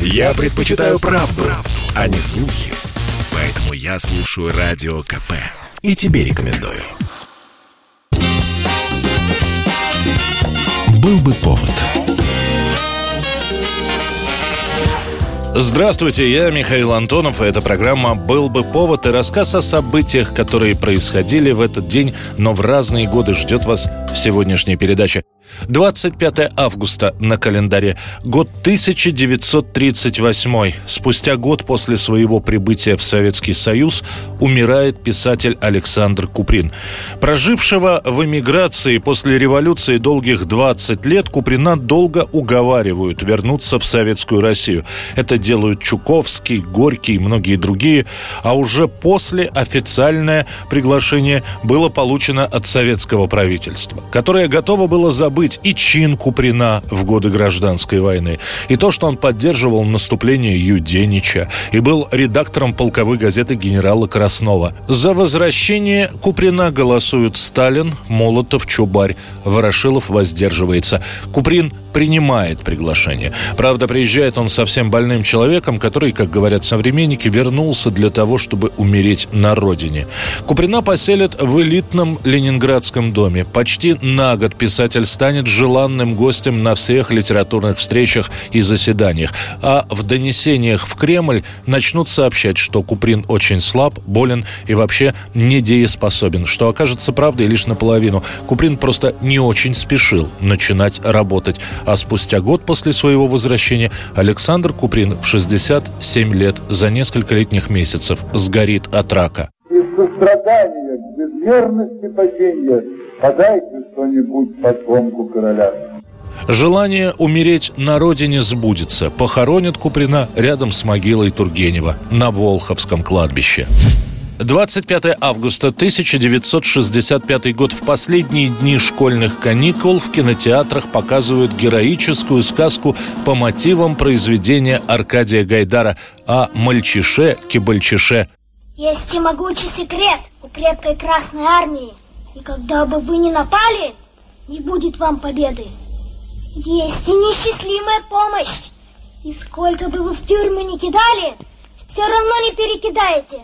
Я предпочитаю правду, правду, а не слухи. Поэтому я слушаю Радио КП. И тебе рекомендую. Был бы повод. Здравствуйте, я Михаил Антонов, и эта программа «Был бы повод» и рассказ о событиях, которые происходили в этот день, но в разные годы ждет вас в сегодняшней передаче. 25 августа на календаре. Год 1938. Спустя год после своего прибытия в Советский Союз умирает писатель Александр Куприн. Прожившего в эмиграции после революции долгих 20 лет, Куприна долго уговаривают вернуться в Советскую Россию. Это делают Чуковский, Горький и многие другие. А уже после официальное приглашение было получено от советского правительства, которое готово было забыть забыть и чин Куприна в годы гражданской войны, и то, что он поддерживал наступление Юденича, и был редактором полковой газеты генерала Краснова. За возвращение Куприна голосуют Сталин, Молотов, Чубарь. Ворошилов воздерживается. Куприн принимает приглашение. Правда, приезжает он совсем больным человеком, который, как говорят современники, вернулся для того, чтобы умереть на родине. Куприна поселят в элитном ленинградском доме. Почти на год писатель станет желанным гостем на всех литературных встречах и заседаниях. А в донесениях в Кремль начнут сообщать, что Куприн очень слаб, болен и вообще недееспособен, что окажется правдой лишь наполовину. Куприн просто не очень спешил начинать работать. А спустя год после своего возвращения Александр Куприн в 67 лет за несколько летних месяцев сгорит от рака. Из сострадания безмерности падения подайте что-нибудь потомку короля. Желание умереть на родине сбудется. Похоронят Куприна рядом с могилой Тургенева на Волховском кладбище. 25 августа 1965 год. В последние дни школьных каникул в кинотеатрах показывают героическую сказку по мотивам произведения Аркадия Гайдара о мальчише-кибальчише. Есть и могучий секрет у крепкой Красной Армии. И когда бы вы ни напали, не будет вам победы. Есть и несчастливая помощь. И сколько бы вы в тюрьму не кидали, все равно не перекидаете.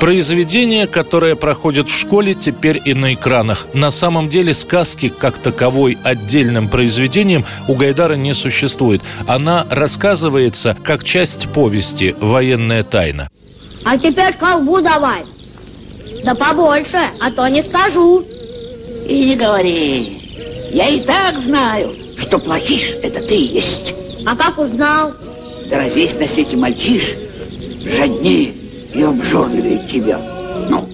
Произведение, которое проходит в школе, теперь и на экранах. На самом деле сказки как таковой отдельным произведением у Гайдара не существует. Она рассказывается как часть повести «Военная тайна». А теперь колбу давай. Да побольше, а то не скажу. И не говори. Я и так знаю, что плохиш это ты есть. А как узнал? Да разве есть на свете мальчиш жаднее и обжорливее тебя. Ну,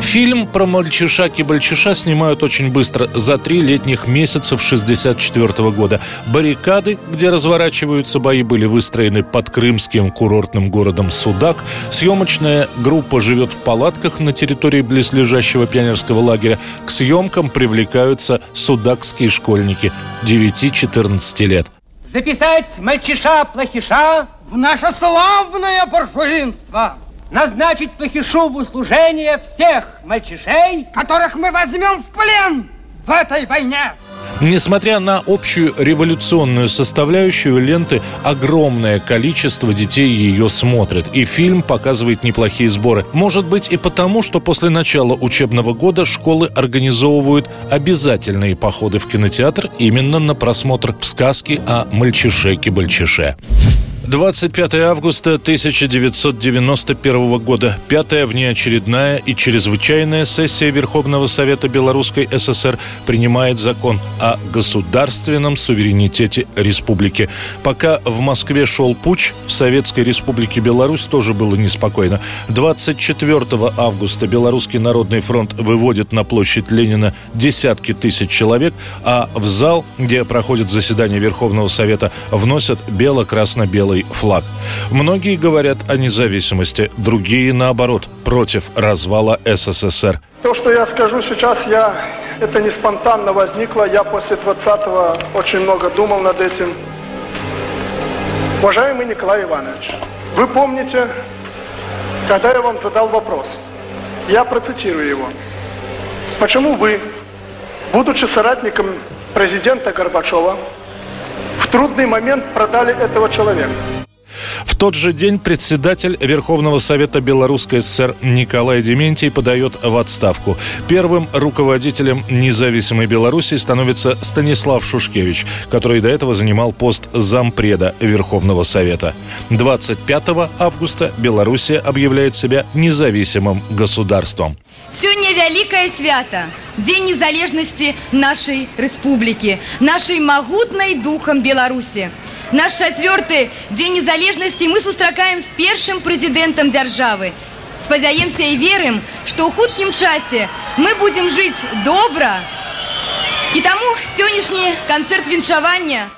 Фильм про мальчиша-кибальчиша снимают очень быстро, за три летних месяца в 64 года. Баррикады, где разворачиваются бои, были выстроены под крымским курортным городом Судак. Съемочная группа живет в палатках на территории близлежащего пионерского лагеря. К съемкам привлекаются судакские школьники 9-14 лет. Записать мальчиша-плохиша в наше славное буржуинство! Назначить плохишу в услужение всех мальчишей, которых мы возьмем в плен в этой войне. Несмотря на общую революционную составляющую ленты, огромное количество детей ее смотрят, и фильм показывает неплохие сборы. Может быть и потому, что после начала учебного года школы организовывают обязательные походы в кинотеатр именно на просмотр сказки о мальчише-кибальчише. 25 августа 1991 года. Пятая внеочередная и чрезвычайная сессия Верховного Совета Белорусской ССР принимает закон о государственном суверенитете республики. Пока в Москве шел путь, в Советской Республике Беларусь тоже было неспокойно. 24 августа Белорусский народный фронт выводит на площадь Ленина десятки тысяч человек, а в зал, где проходит заседание Верховного Совета, вносят бело-красно-белый белый флаг. Многие говорят о независимости, другие, наоборот, против развала СССР. То, что я скажу сейчас, я это не спонтанно возникло. Я после 20-го очень много думал над этим. Уважаемый Николай Иванович, вы помните, когда я вам задал вопрос, я процитирую его. Почему вы, будучи соратником президента Горбачева, трудный момент продали этого человека. Тот же день председатель Верховного Совета Белорусской ССР Николай Дементий подает в отставку. Первым руководителем независимой Беларуси становится Станислав Шушкевич, который до этого занимал пост зампреда Верховного Совета. 25 августа Белоруссия объявляет себя независимым государством. Сегодня великое свято. День незалежности нашей республики, нашей могутной духом Беларуси. Наш четвертый день незалежности мы сустракаем с первым президентом державы. Спадзяемся и верим, что ў хуткім часе мы будем жить добро. И тому сегодняшний концерт віншавання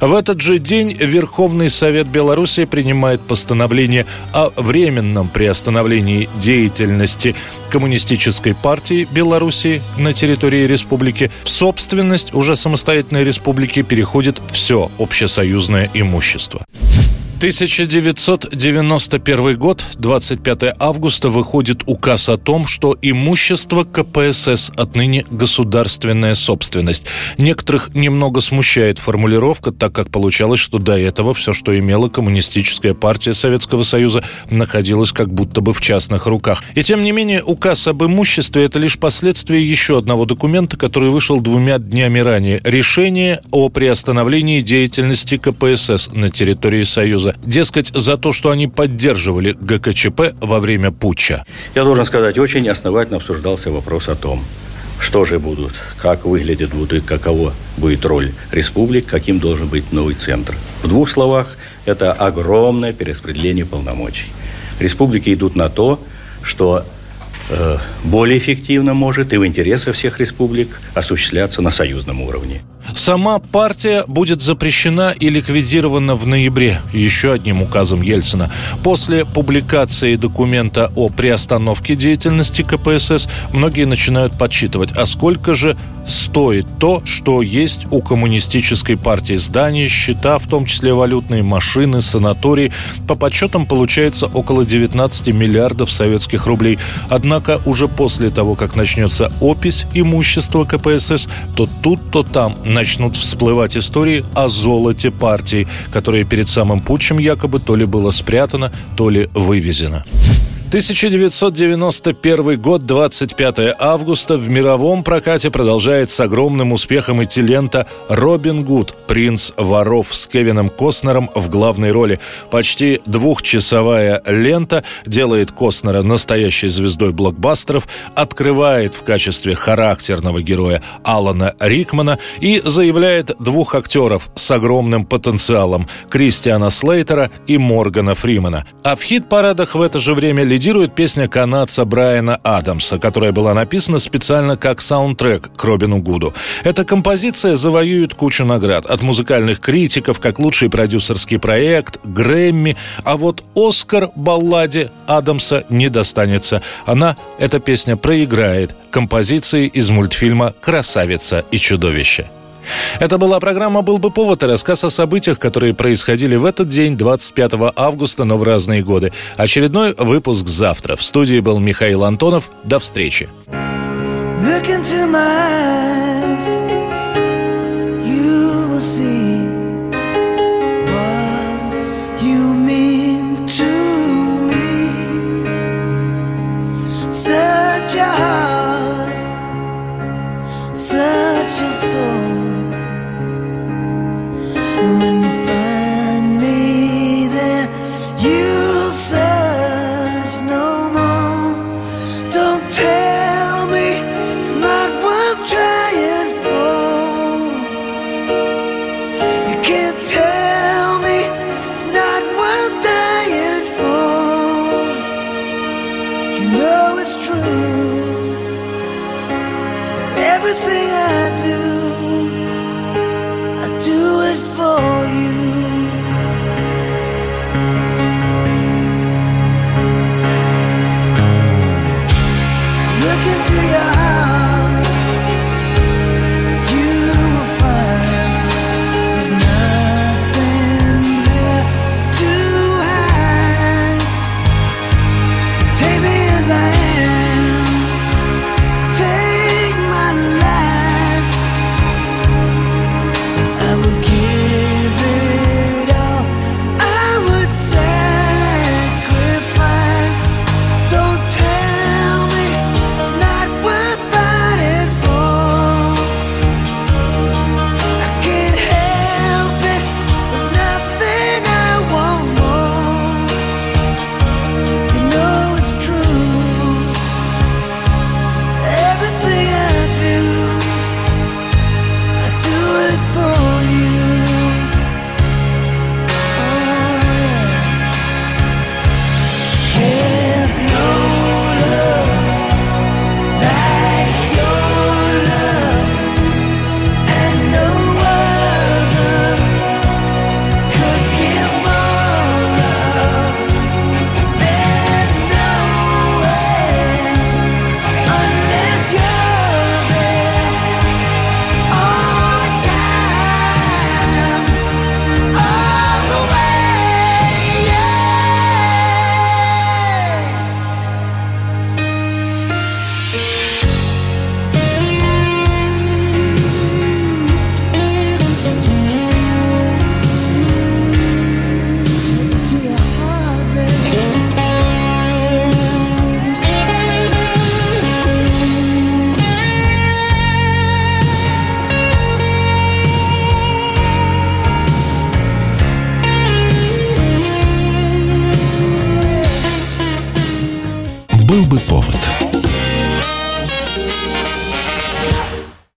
в этот же день Верховный Совет Беларуси принимает постановление о временном приостановлении деятельности Коммунистической партии Беларуси на территории республики. В собственность уже самостоятельной республики переходит все общесоюзное имущество. 1991 год, 25 августа, выходит указ о том, что имущество КПСС отныне государственная собственность. Некоторых немного смущает формулировка, так как получалось, что до этого все, что имела коммунистическая партия Советского Союза, находилось как будто бы в частных руках. И тем не менее, указ об имуществе – это лишь последствие еще одного документа, который вышел двумя днями ранее. Решение о приостановлении деятельности КПСС на территории Союза. Дескать, за то, что они поддерживали ГКЧП во время путча. Я должен сказать, очень основательно обсуждался вопрос о том, что же будут, как выглядят будут, каково будет роль республик, каким должен быть новый центр. В двух словах, это огромное перераспределение полномочий. Республики идут на то, что э, более эффективно может и в интересах всех республик осуществляться на союзном уровне. Сама партия будет запрещена и ликвидирована в ноябре еще одним указом Ельцина. После публикации документа о приостановке деятельности КПСС многие начинают подсчитывать, а сколько же стоит то, что есть у коммунистической партии здания, счета, в том числе валютные машины, санатории. По подсчетам получается около 19 миллиардов советских рублей. Однако уже после того, как начнется опись имущества КПСС, то тут, то там начнут всплывать истории о золоте партии, которое перед самым путчем якобы то ли было спрятано, то ли вывезено. 1991 год, 25 августа. В мировом прокате продолжает с огромным успехом идти лента «Робин Гуд. Принц воров» с Кевином Костнером в главной роли. Почти двухчасовая лента делает Костнера настоящей звездой блокбастеров, открывает в качестве характерного героя Алана Рикмана и заявляет двух актеров с огромным потенциалом – Кристиана Слейтера и Моргана Фримена. А в хит-парадах в это же время лидирует лидирует песня канадца Брайана Адамса, которая была написана специально как саундтрек к Робину Гуду. Эта композиция завоюет кучу наград. От музыкальных критиков, как лучший продюсерский проект, Грэмми. А вот Оскар балладе Адамса не достанется. Она, эта песня, проиграет композиции из мультфильма «Красавица и чудовище». Это была программа «Был бы повод» и рассказ о событиях, которые происходили в этот день, 25 августа, но в разные годы. Очередной выпуск завтра. В студии был Михаил Антонов. До встречи. Look into my of.